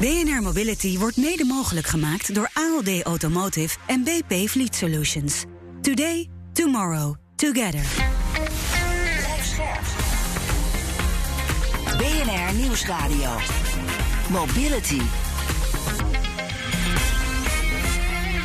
BNR Mobility wordt mede mogelijk gemaakt door ALD Automotive en BP Fleet Solutions. Today, tomorrow, together. BNR Nieuwsradio. Mobility.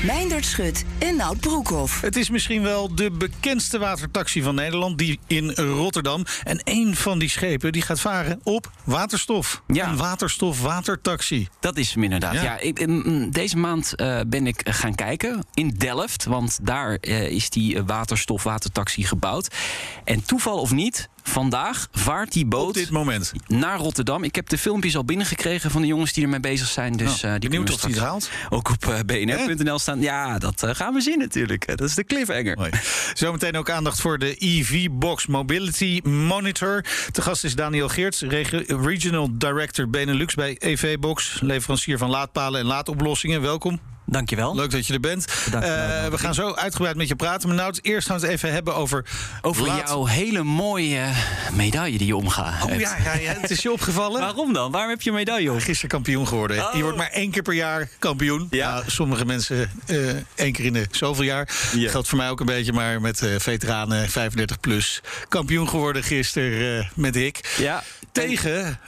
Meindert Schut en Nout Broekhoff. Het is misschien wel de bekendste watertaxi van Nederland, die in Rotterdam. En een van die schepen die gaat varen op waterstof. Ja. Een waterstof-watertaxi. Dat is hem inderdaad. Ja. Ja. ik, mm, deze maand eh, ben ik gaan kijken in Delft. Want daar eh, is die eh, waterstof-watertaxi gebouwd. En toeval of niet, vandaag vaart die Op boot dit moment. naar Rotterdam. Ik heb de filmpjes al binnengekregen van de jongens die ermee bezig zijn. Dus, Nou, die benieuwd of hij het haalt. Ook op bnr.nl staan. Ja, dat eh, gaan we zien natuurlijk. Dat is de cliffhanger. Mooi. Zometeen ook aandacht voor de EV Box Mobility Monitor. Te gast is Daniel Geerts, reg- Regional Director Benelux bij EV Box, leverancier van laadpalen en laadoplossingen. Welkom. Dankjewel. Leuk dat je er bent. Bedankt voor de Eh, we gaan zo uitgebreid met je praten. Maar nou, eerst gaan we het even hebben over. Over jouw hele mooie medaille die je omgaat. Oh ja, ja, ja, het is je opgevallen. Waarom dan? Waarom heb je een medaille om? Gisteren kampioen geworden. Oh. Je wordt maar één keer per jaar kampioen. Ja. Nou, sommige mensen eh, één keer in de zoveel jaar. Ja. Geldt voor mij ook een beetje, maar met eh, veteranen 35 plus. Kampioen geworden gisteren eh, met ik. Ja. Tegen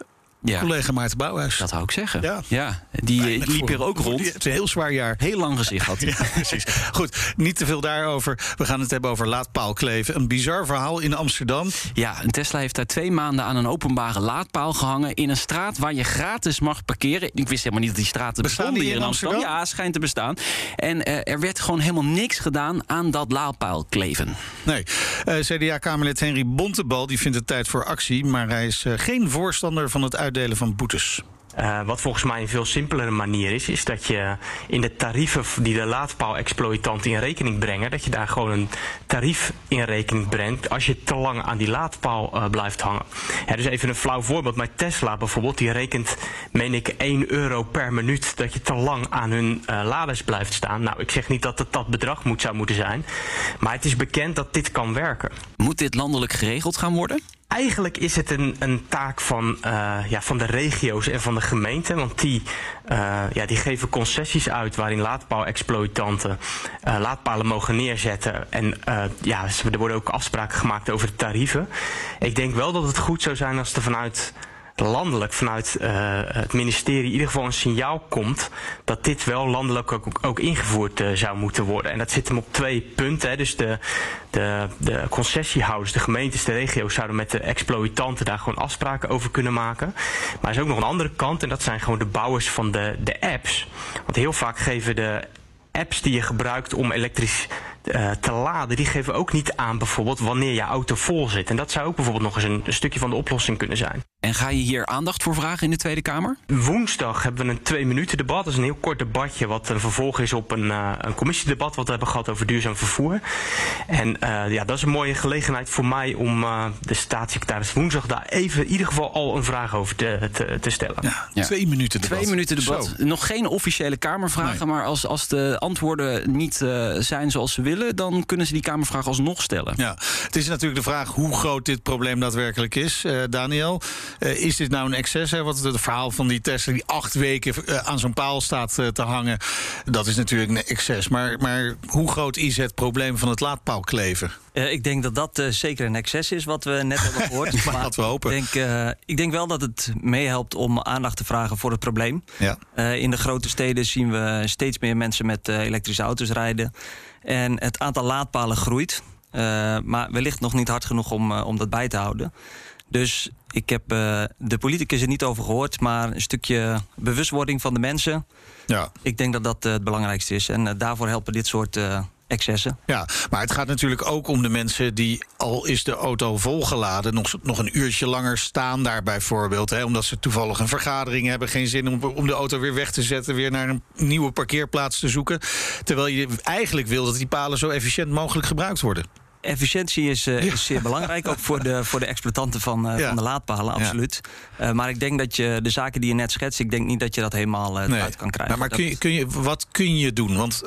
Ja. collega Maarten Bouwhuis. Dat wou ik zeggen. Ja. die, eh, Weinig liep voor- hier ook rond. Het is een heel zwaar jaar. Heel lang gezicht had hij. Ja, precies. Goed, niet te veel daarover. We gaan het hebben over laadpaalkleven. Een bizar verhaal in Amsterdam. Ja, een Tesla heeft daar twee maanden aan een openbare laadpaal gehangen... in een straat waar je gratis mag parkeren. Ik wist helemaal niet dat die straten Bestaan die hier in Amsterdam. Amsterdam? Ja, schijnt te bestaan. En eh, er werd gewoon helemaal niks gedaan aan dat laadpaalkleven. Nee, Eh, CDA-Kamerlid Henry Bontebal die vindt het tijd voor actie... maar hij is eh, geen voorstander van het uitdelen van boetes. Uh, wat volgens mij een veel simpelere manier is, is dat je in de tarieven die de laadpaal-exploitanten in rekening brengen, dat je daar gewoon een tarief in rekening brengt als je te lang aan die laadpaal uh, blijft hangen. Ja, dus even een flauw voorbeeld. Mijn Tesla bijvoorbeeld, die rekent, meen ik, 1 euro per minuut dat je te lang aan hun uh, laders blijft staan. Nou, ik zeg niet dat het dat bedrag moet, zou moeten zijn, maar het is bekend dat dit kan werken. Moet dit landelijk geregeld gaan worden? Eigenlijk is het een, een taak van, uh, ja, van de regio's en van de gemeenten. Want die, uh, ja, die geven concessies uit waarin laadpaal-exploitanten uh, laadpalen mogen neerzetten. En ja, er worden ook afspraken gemaakt over de tarieven. Ik denk wel dat het goed zou zijn als er vanuit landelijk vanuit uh, het ministerie in ieder geval een signaal komt dat dit wel landelijk ook, ook ingevoerd uh, zou moeten worden. En dat zit hem op twee punten. Hè. Dus de, de, de concessiehouders, de gemeentes, de regio's zouden met de exploitanten daar gewoon afspraken over kunnen maken. Maar er is ook nog een andere kant en dat zijn gewoon de bouwers van de, de apps. Want heel vaak geven de apps die je gebruikt om elektrisch uh, te laden, die geven ook niet aan bijvoorbeeld wanneer je auto vol zit. En dat zou ook bijvoorbeeld nog eens een, een stukje van de oplossing kunnen zijn. En ga je hier aandacht voor vragen in de Tweede Kamer? Woensdag hebben we een twee minuten debat. Dat is een heel kort debatje wat een vervolg is op een, uh, een commissiedebat wat we hebben gehad over duurzaam vervoer. En uh, ja, dat is een mooie gelegenheid voor mij om uh, de staatssecretaris woensdag daar even in ieder geval al een vraag over te, te, te stellen. Ja, ja. twee minuten debat. Twee minuten debat. Zo. Nog geen officiële Kamervragen, nee. maar als, als de antwoorden niet zijn zoals ze willen, dan kunnen ze die Kamervraag alsnog stellen. Ja, het is natuurlijk de vraag hoe groot dit probleem daadwerkelijk is. Uh, Daniel, uh, is dit nou een excess? Hè? Wat het verhaal van die Tesla die acht weken uh, aan zo'n paal staat te hangen, dat is natuurlijk een excess. Maar, maar hoe groot is het probleem van het laadpaalkleven? ik denk dat dat zeker een excess is wat we net hebben gehoord. maar laten we hopen. Ik denk, ik denk wel dat het meehelpt om aandacht te vragen voor het probleem. Ja. in de grote steden zien we steeds meer mensen met elektrische auto's rijden. En het aantal laadpalen groeit. Uh, maar wellicht nog niet hard genoeg om, uh, om dat bij te houden. Dus ik heb uh, de politicus er niet over gehoord, maar een stukje bewustwording van de mensen. Ja. Ik denk dat dat het belangrijkste is. En daarvoor helpen dit soort excessen. Ja, maar het gaat natuurlijk ook om de mensen die, al is de auto volgeladen, nog, nog een uurtje langer staan daar bijvoorbeeld. Hè, omdat ze toevallig een vergadering hebben, geen zin om, om de auto weer weg te zetten, weer naar een nieuwe parkeerplaats te zoeken. Terwijl je eigenlijk wil dat die palen zo efficiënt mogelijk gebruikt worden. Efficiëntie is, uh, ja. is, zeer belangrijk, ook voor de, voor de exploitanten van, uh, ja. van de laadpalen, absoluut. Ja. Uh, maar ik denk dat je de zaken die je net schetst, ik denk niet dat je dat helemaal nee. uit kan krijgen. Maar, maar kun je, kun je, wat kun je doen? Want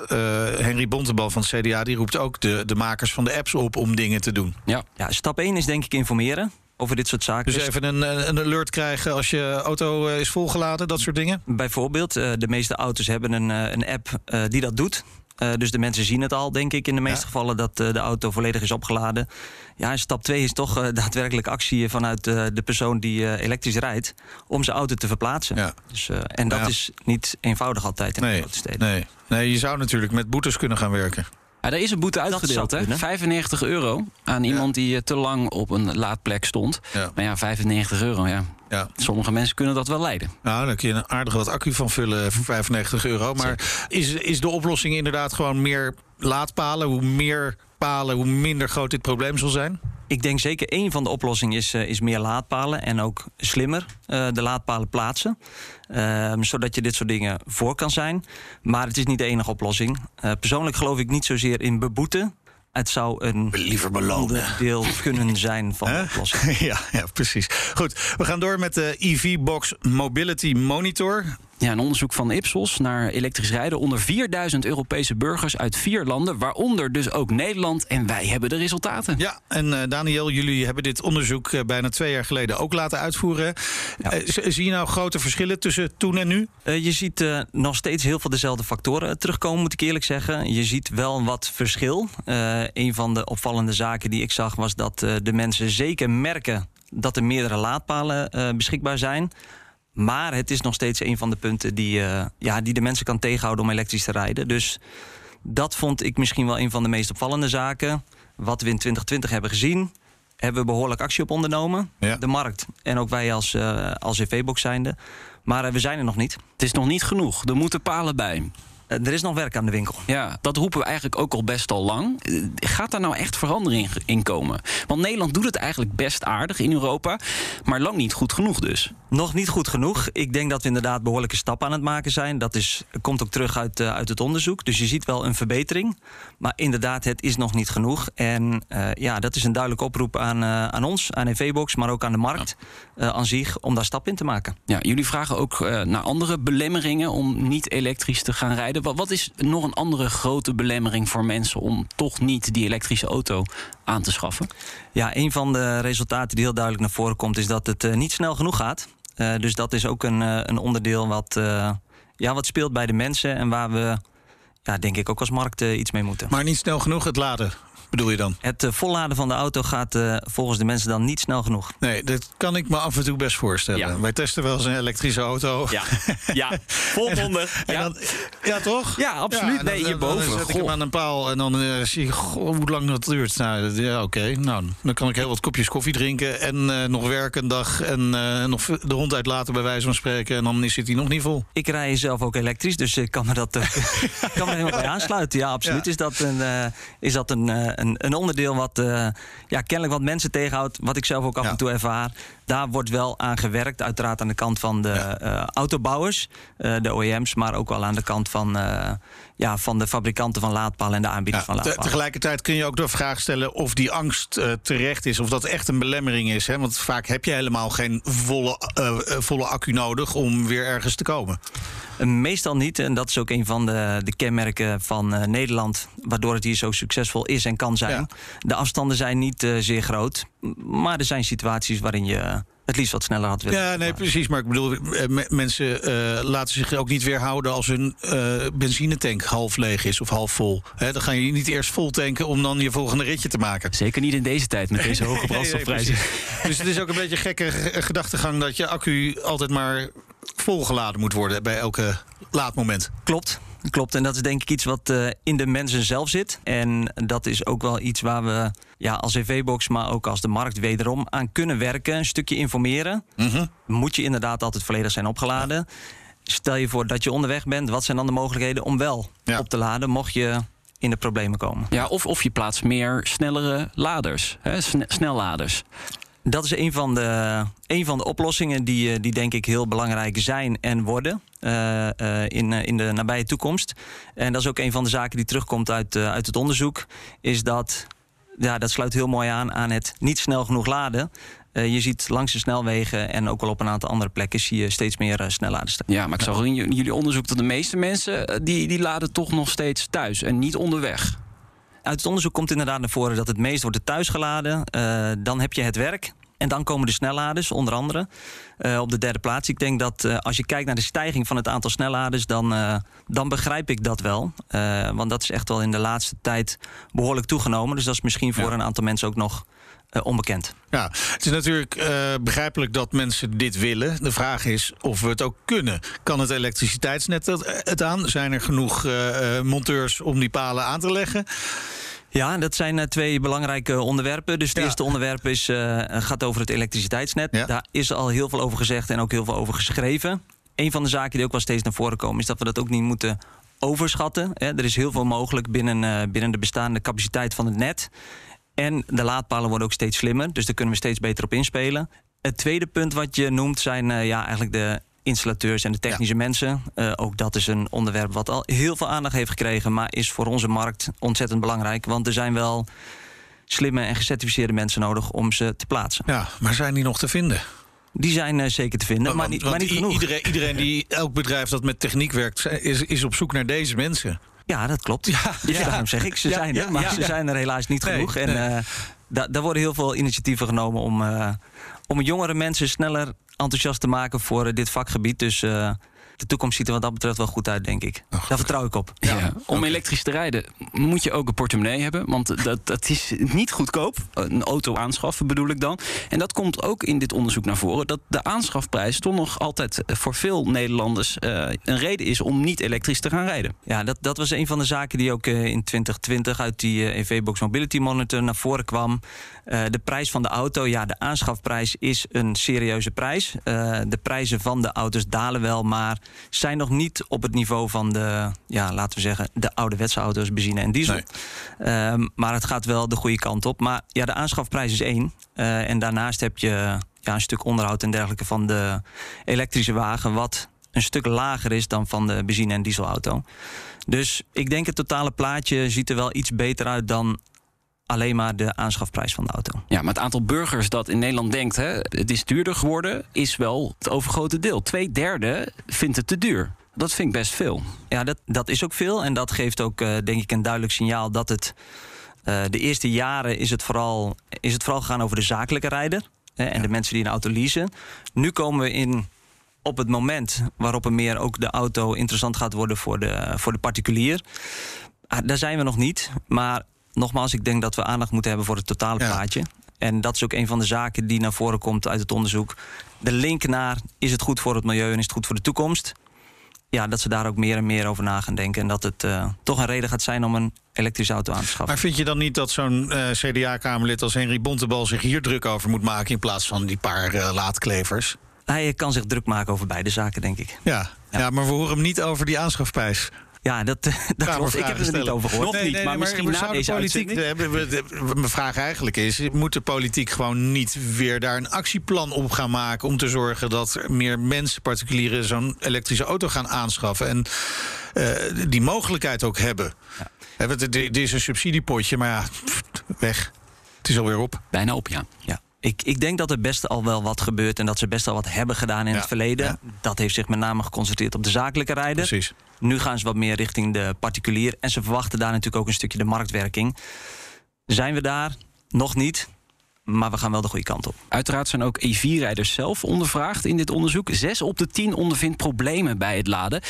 Henry Bontebal van het CDA die roept ook de, de makers van de apps op om dingen te doen. Ja. ja, stap 1 is denk ik informeren. over dit soort zaken. Dus even een, eh, een alert krijgen als je auto eh, is volgeladen, dat soort dingen? Bijvoorbeeld, eh, de meeste auto's hebben een, eh, een app eh, die dat doet. Eh, dus de mensen zien het al, denk ik, in de meeste Ja. gevallen dat eh, de auto volledig is opgeladen. Ja, stap 2 is toch eh, daadwerkelijk actie vanuit de persoon die elektrisch rijdt om zijn auto te verplaatsen. Ja. Dus, en dat Ja. is niet eenvoudig altijd in de grote steden. nee. nee, je zou natuurlijk met boetes kunnen gaan werken. Ja, er is een boete uitgedeeld, hè? kunnen. 95 euro aan iemand die eh, te lang op een laadplek stond. Ja. Maar ja, 95 euro, ja. Ja. Sommige mensen kunnen dat wel leiden. Nou, daar kun je een aardig wat accu van vullen voor 95 euro. Maar is, is de oplossing inderdaad gewoon meer laadpalen? Hoe meer palen, hoe minder groot dit probleem zal zijn? Ik denk zeker één van de oplossingen is, eh, is meer laadpalen en ook slimmer eh, de laadpalen plaatsen. Ehm, zodat je dit soort dingen voor kan zijn. Maar het is niet de enige oplossing. Eh, persoonlijk geloof ik niet zozeer in beboeten. Het zou een Liever belonen. onderdeel kunnen zijn van de oplossing. ja, ja, precies. Goed, we gaan door met de EV-Box Mobility Monitor. Ja, een onderzoek van Ipsos naar elektrisch rijden onder 4000 Europese burgers uit vier landen, waaronder dus ook Nederland. En wij hebben de resultaten. Ja, en eh, Daniel, jullie hebben dit onderzoek eh, bijna twee jaar geleden ook laten uitvoeren. Ja. Eh, zie je nou grote verschillen tussen toen en nu? Eh, je ziet eh, nog steeds heel veel dezelfde factoren terugkomen, moet ik eerlijk zeggen. Je ziet wel wat verschil. Eh, een van de opvallende zaken die ik zag was dat eh, de mensen zeker merken dat er meerdere laadpalen eh, beschikbaar zijn. Maar het is nog steeds een van de punten die, eh, ja, die de mensen kan tegenhouden om elektrisch te rijden. Dus dat vond ik misschien wel een van de meest opvallende zaken. Wat we in 2020 hebben gezien, hebben we behoorlijk actie op ondernomen. Ja. De markt en ook wij als, eh als EV-box zijnde. Maar eh, we zijn er nog niet. Het is nog niet genoeg. Er moeten palen bij. Er is nog werk aan de winkel. Ja, dat roepen we eigenlijk ook al best al lang. Gaat daar nou echt verandering in komen? Want Nederland doet het eigenlijk best aardig in Europa, maar lang niet goed genoeg dus. Nog niet goed genoeg. Ik denk dat we inderdaad behoorlijke stappen aan het maken zijn. Dat is, komt ook terug uit, eh, uit het onderzoek. Dus je ziet wel een verbetering. Maar inderdaad, het is nog niet genoeg. En eh, ja, dat is een duidelijke oproep aan, eh, aan ons, aan EV-Box, maar ook aan de markt aan zich, om daar stap in te maken. Ja, jullie vragen ook naar andere belemmeringen om niet elektrisch te gaan rijden. Wat, wat is nog een andere grote belemmering voor mensen om toch niet die elektrische auto aan te schaffen? Ja, een van de resultaten die heel duidelijk naar voren komt, is dat het niet snel genoeg gaat. Eh, dus dat is ook een, eh, een onderdeel wat, eh, ja, wat speelt bij de mensen en waar we, ja, denk ik, ook als markt iets mee moeten. Maar niet snel genoeg het laden, bedoel je dan? Het eh, volladen van de auto gaat eh, volgens de mensen dan niet snel genoeg. Nee, dat kan ik me af en toe best voorstellen. Ja. Wij testen wel eens een elektrische auto. Ja, ja volmondig. En dan, ja, toch? Ja, absoluut. en Nee, dan, hierboven. Dan zet ik hem aan een paal en dan eh, zie je goh, hoe lang dat duurt. Nou, ja, oké. Nou, dan kan ik heel wat kopjes koffie drinken en nog werken een dag en nog de hond uitlaten bij wijze van spreken. En dan zit hij nog niet vol. Ik rij zelf ook elektrisch, dus ik kan me dat kan me helemaal bij aansluiten. Ja, absoluut is dat een, is dat een, een, een onderdeel wat eh, ja, kennelijk wat mensen tegenhoudt. Wat ik zelf ook af Ja. en toe ervaar. Daar wordt wel aan gewerkt, uiteraard aan de kant van de Ja. eh, autobouwers, eh, de OEM's, maar ook wel aan de kant van, ja, van de fabrikanten van laadpalen en de aanbieders Ja, van laadpalen. tegelijkertijd kun je ook de vraag stellen of die angst terecht is. Of dat echt een belemmering is. Hè? Want vaak heb je helemaal geen volle, volle accu nodig om weer ergens te komen. Meestal niet. En dat is ook een van de, de kenmerken van Nederland. Waardoor het hier zo succesvol is en kan zijn. Ja. De afstanden zijn niet eh, zeer groot. Maar er zijn situaties waarin je het liefst wat sneller had willen. Ja, nee, precies. Maar ik bedoel, eh, me- mensen eh, laten zich ook niet weerhouden als hun eh, benzinetank half leeg is of half vol. Dan ga je niet eerst vol tanken om dan je volgende ritje te maken. Zeker niet in deze tijd met deze hoge Nee, nee, brandstofprijzen. dus het is ook een beetje een gekke gedachtegang dat je accu altijd maar volgeladen moet worden bij elke laadmoment. Klopt. Klopt, en dat is denk ik iets wat eh, in de mensen zelf zit. En dat is ook wel iets waar we ja, als EV-box, maar ook als de markt wederom aan kunnen werken. Een stukje informeren. Mhm. Moet je inderdaad altijd volledig zijn opgeladen. Stel je voor dat je onderweg bent, wat zijn dan de mogelijkheden om wel Ja. op te laden, mocht je in de problemen komen? Ja, of, of je plaatst meer snellere laders, hè, sne- snelladers. Dat is een van de, een van de oplossingen die, eh, die denk ik heel belangrijk zijn en worden eh, eh, in, in de nabije toekomst. En dat is ook een van de zaken die terugkomt uit, uit het onderzoek. Is dat, ja, dat sluit heel mooi aan aan het niet snel genoeg laden. Je ziet langs de snelwegen en ook wel op een aantal andere plekken zie je steeds meer uh, snelladers staan. Ja, maar ik zag in jullie onderzoek dat de meeste mensen die, die laden toch nog steeds thuis en niet onderweg. Uit het onderzoek komt inderdaad naar voren dat het meest wordt thuis geladen. Eh, dan heb je het werk. En dan komen de snelladers, onder andere, uh, op de derde plaats. Ik denk dat uh, als je kijkt naar de stijging van het aantal snelladers, dan, uh, dan begrijp ik dat wel. want dat is echt wel in de laatste tijd behoorlijk toegenomen. Dus dat is misschien voor ja. een aantal mensen ook nog onbekend. Ja, het is natuurlijk begrijpelijk dat mensen dit willen. De vraag is of we het ook kunnen. Kan het elektriciteitsnet het aan? Zijn er genoeg monteurs om die palen aan te leggen? Ja, dat zijn twee belangrijke onderwerpen. Dus het ja. eerste onderwerp is, gaat over het elektriciteitsnet. Ja. Daar is al heel veel over gezegd en ook heel veel over geschreven. Een van de zaken die ook wel steeds naar voren komen... is dat we dat ook niet moeten overschatten. Er is heel veel mogelijk binnen, binnen de bestaande capaciteit van het net. En de laadpalen worden ook steeds slimmer. Dus daar kunnen we steeds beter op inspelen. Het tweede punt wat je noemt zijn ja, eigenlijk de installateurs en de technische ja. mensen. Uh, ook dat is een onderwerp wat al heel veel aandacht heeft gekregen, maar is voor onze markt ontzettend belangrijk. Want er zijn wel slimme en gecertificeerde mensen nodig om ze te plaatsen. Ja, maar zijn die nog te vinden? Die zijn uh, zeker te vinden, maar, maar, niet, maar niet genoeg. Iedereen, iedereen die, elk bedrijf dat met techniek werkt, is, is op zoek naar deze mensen. Ja, dat klopt. Ja, dus daarom zeg ik, ze zijn er, maar ze zijn er helaas niet nee, genoeg. En nee. uh, daar worden heel veel initiatieven genomen om, uh, om jongere mensen sneller enthousiast te maken voor uh, dit vakgebied. Dus de toekomst ziet er wat dat betreft wel goed uit, denk ik. Oh, Daar vertrouw ik op. Ja. Ja. Om elektrisch te rijden moet je ook een portemonnee hebben. Want dat, dat is niet goedkoop. Een auto aanschaffen bedoel ik dan. En dat komt ook in dit onderzoek naar voren. Dat de aanschafprijs toch nog altijd voor veel Nederlanders uh, een reden is om niet elektrisch te gaan rijden. Ja, dat, dat was een van de zaken die ook uh, in 2020 uit die uh, EV-Box Mobility Monitor naar voren kwam. de prijs van de auto, ja, de aanschafprijs is een serieuze prijs. de prijzen van de auto's dalen wel, maar zijn nog niet op het niveau van de, ja, laten we zeggen, de ouderwetse auto's, benzine en diesel. Nee. Um, maar het gaat wel de goede kant op. Maar ja, de aanschafprijs is één. Uh, en daarnaast heb je ja, een stuk onderhoud en dergelijke van de elektrische wagen, wat een stuk lager is dan van de benzine- en dieselauto. Dus ik denk het totale plaatje ziet er wel iets beter uit dan alleen maar de aanschafprijs van de auto. Ja, maar het aantal burgers dat in Nederland denkt... Hè, het is duurder geworden, is wel het overgrote deel. Twee derde vindt het te duur. Dat vind ik best veel. Ja, dat, dat is ook veel. En dat geeft ook, uh, denk ik, een duidelijk signaal dat het... Uh, de eerste jaren is het, vooral, is het vooral gegaan over de zakelijke rijder... Hè, en ja. de mensen die een auto leasen. Nu komen we in op het moment waarop er meer ook de auto interessant gaat worden voor de, voor de particulier. Ah, daar zijn we nog niet, maar nogmaals, ik denk dat we aandacht moeten hebben voor het totale ja. plaatje. En dat is ook een van de zaken die naar voren komt uit het onderzoek. De link naar is het goed voor het milieu en is het goed voor de toekomst. Ja, dat ze daar ook meer en meer over na gaan denken. En dat het uh, toch een reden gaat zijn om een elektrische auto aan te schaffen. Maar vind je dan niet dat zo'n uh, CDA-Kamerlid als Henry Bontebal zich hier druk over moet maken in plaats van die paar uh, laadklevers? Hij kan zich druk maken over beide zaken, denk ik. Ja, ja. ja maar we horen hem niet over die aanschafprijs. Ja, dat, dat klopt. Ik heb er niet over gehoord. Nog nee, niet, nee, maar, maar misschien na deze politiek. Mijn vraag eigenlijk is: moet de politiek gewoon niet weer daar een actieplan op gaan maken om te zorgen dat meer mensen, particulieren, zo'n elektrische auto gaan aanschaffen en uh, die mogelijkheid ook hebben? Ja. Dit is een subsidiepotje, maar ja, weg. Het is alweer op. Bijna op, ja. ja. Ik, ik, denk dat er best al wel wat gebeurt en dat ze best al wat hebben gedaan in ja, het verleden. Ja. Dat heeft zich met name geconcentreerd op de zakelijke rijden. Precies. Nu gaan ze wat meer richting de particulier. En ze verwachten daar natuurlijk ook een stukje de marktwerking. Zijn we daar? Nog niet. Maar we gaan wel de goede kant op. Uiteraard zijn ook EV-rijders zelf ondervraagd in dit onderzoek. Zes op de tien ondervindt problemen bij het laden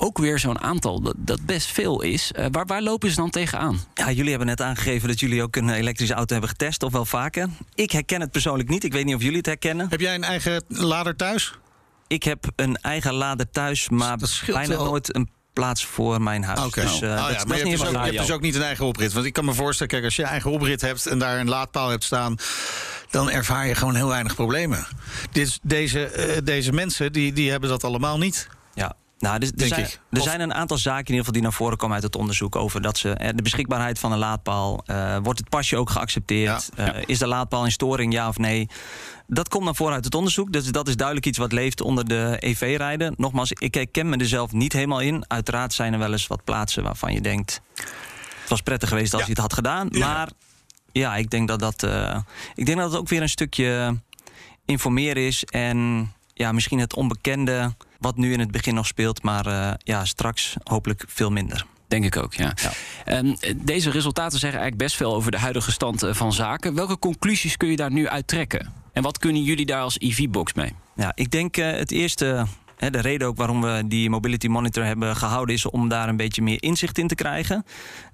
ook weer zo'n aantal dat, dat, best veel is. Uh, waar, waar lopen ze dan tegenaan? Ja, jullie hebben net aangegeven dat jullie ook een elektrische auto hebben getest, of wel vaker. Ik herken het persoonlijk niet. Ik weet niet of jullie het herkennen. Heb jij een eigen lader thuis? Ik heb een eigen lader thuis, maar bijna wel. nooit een plaats voor mijn huis. Okay. Dus, uh, oh, dat, ja, dat maar is je, niet hebt dus, ook, je hebt dus ook niet een eigen oprit. Want ik kan me voorstellen, kijk, als je eigen oprit hebt en daar een laadpaal hebt staan, dan ervaar je gewoon heel weinig problemen. Dit, deze, uh, deze mensen die, die hebben dat allemaal niet. Ja, nou, er, er, zijn, er zijn, een aantal zaken in ieder geval die naar voren komen uit het onderzoek over dat ze de beschikbaarheid van een laadpaal. Uh, wordt het pasje ook geaccepteerd? Ja, ja. Uh, is de laadpaal in storing, ja of nee? Dat komt naar voren uit het onderzoek. Dus dat is duidelijk iets wat leeft onder de EV-rijden. Nogmaals, ik herken me er zelf niet helemaal in. Uiteraard zijn er wel eens wat plaatsen waarvan je denkt. Het was prettig geweest als ja. je het had gedaan. Maar ja, ik denk dat dat. Uh, ik denk dat het ook weer een stukje informeren is. En ja, misschien het onbekende wat nu in het begin nog speelt, maar uh, ja, straks hopelijk veel minder. Denk ik ook, ja. ja. Um, deze resultaten zeggen eigenlijk best veel over de huidige stand van zaken. Welke conclusies kun je daar nu uit trekken? En wat kunnen jullie daar als EV-box mee? Ja, ik denk uh, het eerste de reden ook waarom we die Mobility Monitor hebben gehouden is om daar een beetje meer inzicht in te krijgen.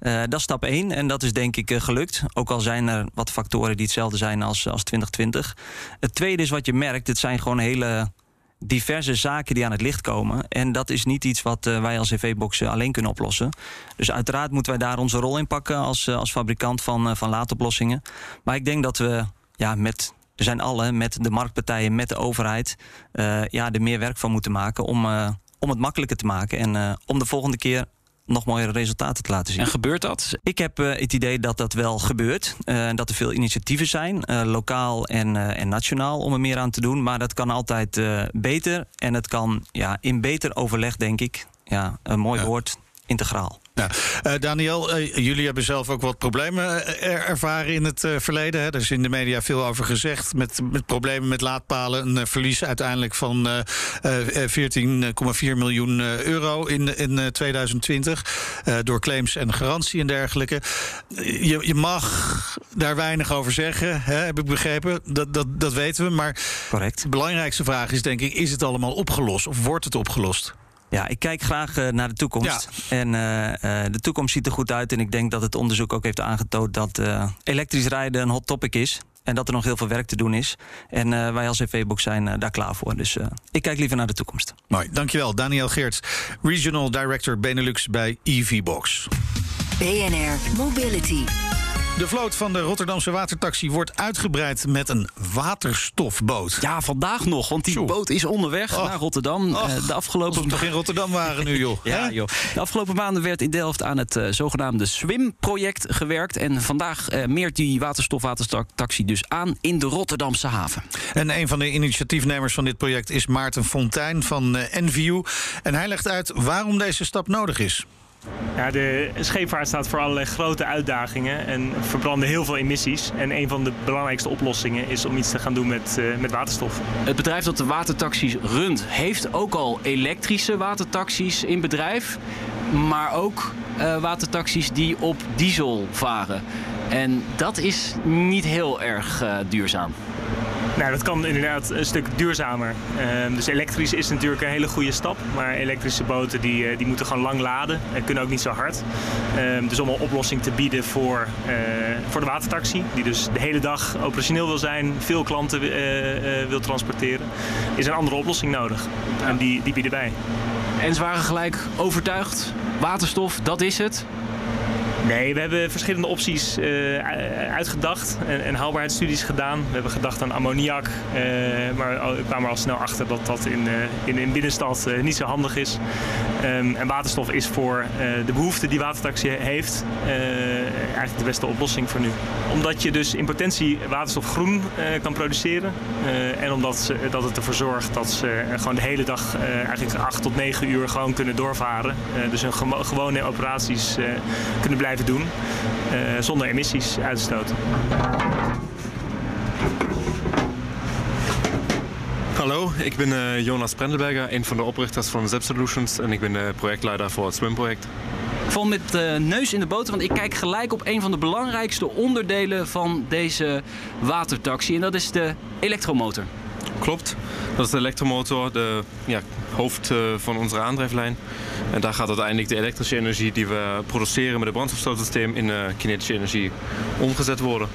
Uh, dat is stap 1 en dat is denk ik uh, gelukt. Ook al zijn er wat factoren die hetzelfde zijn als, als 2020. Het tweede is wat je merkt, het zijn gewoon hele diverse zaken die aan het licht komen. En dat is niet iets wat uh, wij als EV-box alleen kunnen oplossen. Dus uiteraard moeten wij daar onze rol in pakken als, als fabrikant van, van laadoplossingen. Maar ik denk dat we ja, met zijn alle met de marktpartijen, met de overheid, uh, ja, er meer werk van moeten maken om, uh, om het makkelijker te maken. En uh, om de volgende keer nog mooiere resultaten te laten zien. En gebeurt dat? Ik heb het idee dat dat wel gebeurt. dat er veel initiatieven zijn, lokaal en, en nationaal, om er meer aan te doen. Maar dat kan altijd beter. En het kan ja, in beter overleg, denk ik. Ja, een mooi ja. woord, integraal. Ja. Uh, Daniel, uh, jullie hebben zelf ook wat problemen er ervaren in het uh, verleden. Hè? Er is in de media veel over gezegd. Met, met problemen met laadpalen. Een verlies uiteindelijk van 14,4 miljoen euro in, in 2020. door claims en garantie en dergelijke. Je, je mag daar weinig over zeggen, hè? heb ik begrepen. Dat, dat, dat weten we. Maar Correct. de belangrijkste vraag is denk ik... is het allemaal opgelost of wordt het opgelost? Ja, ik kijk graag uh, naar de toekomst. Ja. En uh, uh, de toekomst ziet er goed uit. En ik denk dat het onderzoek ook heeft aangetoond dat elektrisch rijden een hot topic is. En dat er nog heel veel werk te doen is. En wij als EV-box zijn daar klaar voor. Dus ik kijk liever naar de toekomst. Mooi, dankjewel. Daniel Geerts, Regional Director Benelux bij EV-box. BNR Mobility. De vloot van de Rotterdamse watertaxi wordt uitgebreid met een waterstofboot. Ja, vandaag nog, want die boot is onderweg Och. naar Rotterdam. Och, uh, de afgelopen Als we toch in Rotterdam waren nu, joh. ja, joh. De afgelopen maanden werd in Delft aan het uh, zogenaamde SWIM-project gewerkt. En vandaag uh, meert die waterstofwatertaxi dus aan in de Rotterdamse haven. En een van de initiatiefnemers van dit project is Maarten Fontijn van NVU. En hij legt uit waarom deze stap nodig is. Ja, de scheepvaart staat voor allerlei grote uitdagingen en verbranden heel veel emissies. En een van de belangrijkste oplossingen is om iets te gaan doen met, uh, met waterstof. Het bedrijf dat de watertaxis runt, heeft ook al elektrische watertaxis in bedrijf. Maar ook uh, watertaxis die op diesel varen. En dat is niet heel erg uh, duurzaam. Nou, dat kan inderdaad een stuk duurzamer. Uh, dus elektrisch is natuurlijk een hele goede stap. Maar elektrische boten die, uh, die moeten gewoon lang laden en kunnen ook niet zo hard. Uh, dus om een oplossing te bieden voor, eh, voor de watertaxi, die dus de hele dag operationeel wil zijn, veel klanten eh, wil transporteren, is een andere oplossing nodig. En die, die bieden wij. En ze waren gelijk overtuigd. Waterstof, dat is het. Nee, we hebben verschillende opties uh, uitgedacht en, en, haalbaarheidsstudies gedaan. We hebben gedacht aan ammoniak, uh, maar we kwamen al snel achter dat dat in, uh, in, in binnenstad niet zo handig is. Um, en waterstof is voor de behoefte die watertaxi heeft eigenlijk de beste oplossing voor nu. Omdat je dus in potentie waterstof groen kan produceren en omdat ze, dat het ervoor zorgt dat ze gewoon de hele dag eigenlijk 8 tot 9 uur gewoon kunnen doorvaren. dus hun gewone operaties kunnen blijven doen uh, zonder emissies uit te stoten. Hallo, ik ben uh, Jonas Prendelberger, een van de oprichters van Zep Solutions en ik ben uh, projectleider voor het SWIM-project. Ik val met de neus in de boter, want ik kijk gelijk op een van de belangrijkste onderdelen van deze watertaxi en dat is de elektromotor. Klopt, dat is de elektromotor, de ja, hoofd uh, van onze aandrijflijn. En daar gaat uiteindelijk de elektrische energie die we produceren met het brandstofstootsysteem in uh, kinetische energie omgezet worden.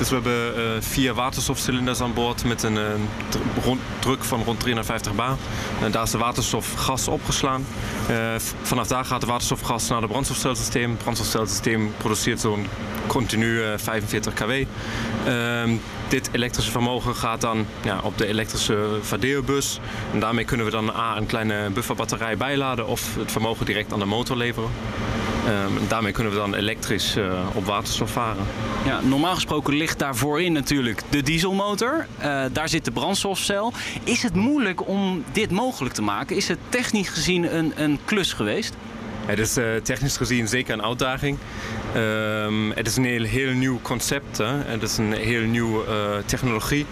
Dus we hebben uh, vier waterstofcilinders aan boord met een uh, druk van rond 350 bar. En daar is de waterstofgas opgeslaan. Uh, vanaf daar gaat de waterstofgas naar het brandstofcelsysteem. Het brandstofcelsysteem produceert zo'n continu 45 kW. Ehm, dit elektrische vermogen gaat dan ja, op de elektrische verdeelbus. En daarmee kunnen we dan A, een kleine bufferbatterij bijladen of het vermogen direct aan de motor leveren. Um, daarmee kunnen we dan elektrisch op waterstof varen. Ja, normaal gesproken ligt daar voorin natuurlijk de dieselmotor. Uh, daar zit de brandstofcel. Is het moeilijk om dit mogelijk te maken? Is het technisch gezien een, een klus geweest? Het is uh, technisch gezien zeker een uitdaging. Um, het is een heel, heel nieuw concept. Hè? Het is een heel nieuwe uh, technologie.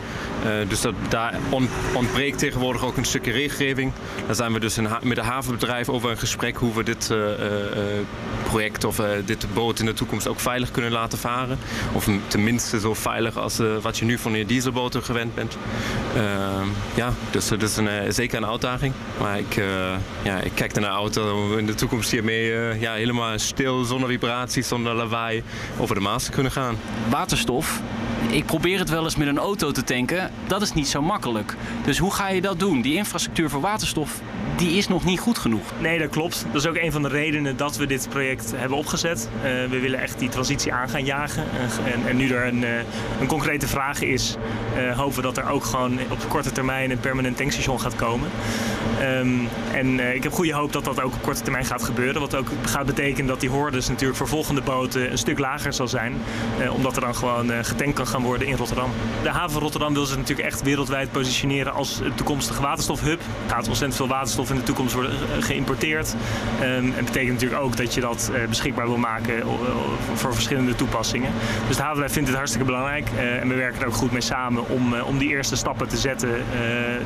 Eh, dus dat, daar on- ontbreekt tegenwoordig ook een stukje regelgeving. Daar zijn we dus met de havenbedrijf over in gesprek hoe we dit eh, eh, project of dit boot in de toekomst ook veilig kunnen laten varen. Of tenminste zo veilig als wat je nu van je dieselboten gewend bent. Eh, ja, dus dat is een, zeker een uitdaging. Maar ik, ja, ik kijk naar een auto in de toekomst hiermee ja, helemaal stil, zonder vibraties, zonder lawaai over de Maas te kunnen gaan. Waterstof. Ik probeer het wel eens met een auto te tanken. Dat is niet zo makkelijk. Dus hoe ga je dat doen? Die infrastructuur voor waterstof, die is nog niet goed genoeg. Nee, dat klopt. Dat is ook een van de redenen dat we dit project hebben opgezet. Eh, we willen echt die transitie aan gaan jagen. En, en, nu er een, eh, een concrete vraag is, eh, hopen we dat er ook gewoon op korte termijn een permanent tankstation gaat komen. Ehm, en ik heb goede hoop dat dat ook op korte termijn gaat gebeuren. Wat ook gaat betekenen dat die hordes natuurlijk voor volgende boten een stuk lager zal zijn. omdat er dan gewoon getankt kan gaan worden in Rotterdam. De haven van Rotterdam wil zich natuurlijk echt wereldwijd positioneren als toekomstige waterstofhub. Er gaat ontzettend veel waterstof in de toekomst worden geïmporteerd. Ehm, en het betekent natuurlijk ook dat je dat eh, beschikbaar wil maken eh, voor verschillende toepassingen. Dus de havenbedrijf vindt het hartstikke belangrijk. eh, en we werken er ook goed mee samen om, om die eerste stappen te zetten.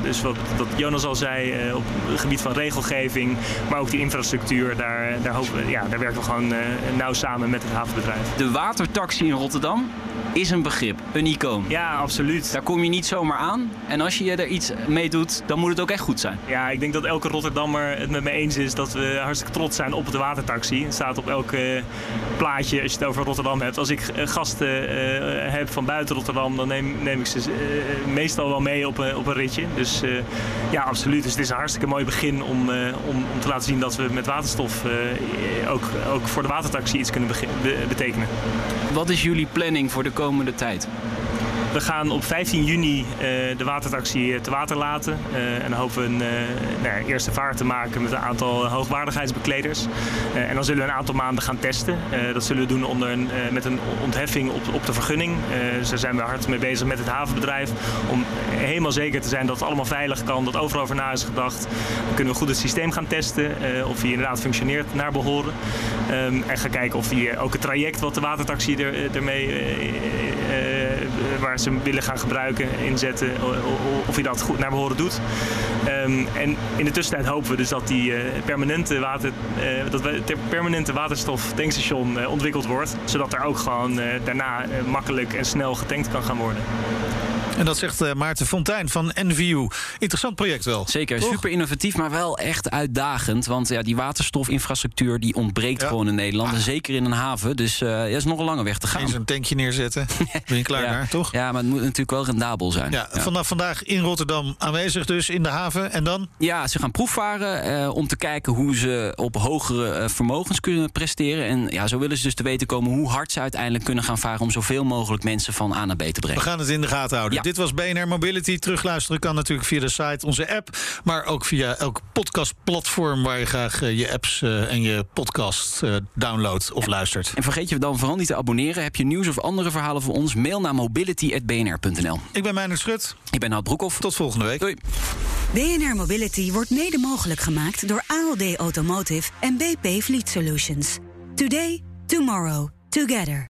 Dus wat, Jonas al zei, op het gebied van regelgeving, maar ook die infrastructuur, daar, daar, hopen ja, daar werken we gewoon nauw samen met het havenbedrijf. De watertaxi in Rotterdam is een begrip, een icoon. Ja, absoluut. Daar kom je niet zomaar aan. En als je er iets mee doet, dan moet het ook echt goed zijn. Ja, ik denk dat elke Rotterdammer het met me eens is dat we hartstikke trots zijn op de watertaxi. Het staat op elk eh, plaatje als je het over Rotterdam hebt. Als ik eh, gasten eh, heb van buiten Rotterdam, dan neem, neem ik ze meestal wel mee op, een- op een ritje. Dus ja, absoluut. Dus het is een hartstikke mooi begin om, om, om te laten zien dat we met waterstof ook, ook voor de watertaxi iets kunnen be- betekenen. Wat is jullie planning voor de komende tijd? We gaan op 15 juni eh, de watertaxi te water laten. Eh, en hopen een eh, nou eerste vaart te maken met een aantal hoogwaardigheidsbekleders. En dan zullen we een aantal maanden gaan testen. Dat zullen we doen onder een, met een ontheffing op, op de vergunning. Dus daar zijn we hard mee bezig met het havenbedrijf. Om helemaal zeker te zijn dat het allemaal veilig kan, dat overal over na is gedacht. Dan kunnen we goed het systeem gaan testen. of die inderdaad functioneert naar behoren. Ehm, en gaan kijken of eh, ook het traject wat de watertaxi er, ermee waar ze willen gaan gebruiken, inzetten, of hij dat goed naar behoren doet. Ehm, en in de tussentijd hopen we dus dat die eh, permanente, water, eh, dat we, permanente waterstof tankstation eh, ontwikkeld wordt, zodat er ook gewoon eh, daarna eh, makkelijk en snel getankt kan gaan worden. En dat zegt eh, Maarten Fontijn van NVU. Interessant project wel. Zeker, Toch? super innovatief, maar wel echt uitdagend. Want ja, die waterstofinfrastructuur die ontbreekt Ja. gewoon in Nederland. En zeker in een haven. Dus ja, is nog een lange weg te gaan. Eens een tankje neerzetten. Ben je klaar ja. daar, toch? Ja, maar het moet natuurlijk wel rendabel zijn. Ja, vanaf vandaag in Rotterdam aanwezig dus in de haven. En dan? Ja, ze gaan proefvaren eh, om te kijken hoe ze op hogere vermogens kunnen presteren. En ja, zo willen ze dus te weten komen hoe hard ze uiteindelijk kunnen gaan varen... om zoveel mogelijk mensen van A naar B te We brengen. gaan het in de gaten houden. Dit was BNR Mobility. Terugluisteren kan natuurlijk via de site, onze app. Maar ook via elk podcastplatform waar je graag eh, je apps eh, en je podcast eh, downloadt of luistert. En vergeet je dan vooral niet te abonneren. Heb je nieuws of andere verhalen voor ons? Mail naar mobility.bnr.nl. Ik ben Meijnerd Schut. Ik ben Hout Broekhoff. Tot volgende week. Doei. BNR Mobility wordt mede mogelijk gemaakt door ALD Automotive en BP Fleet Solutions. Today, tomorrow, together.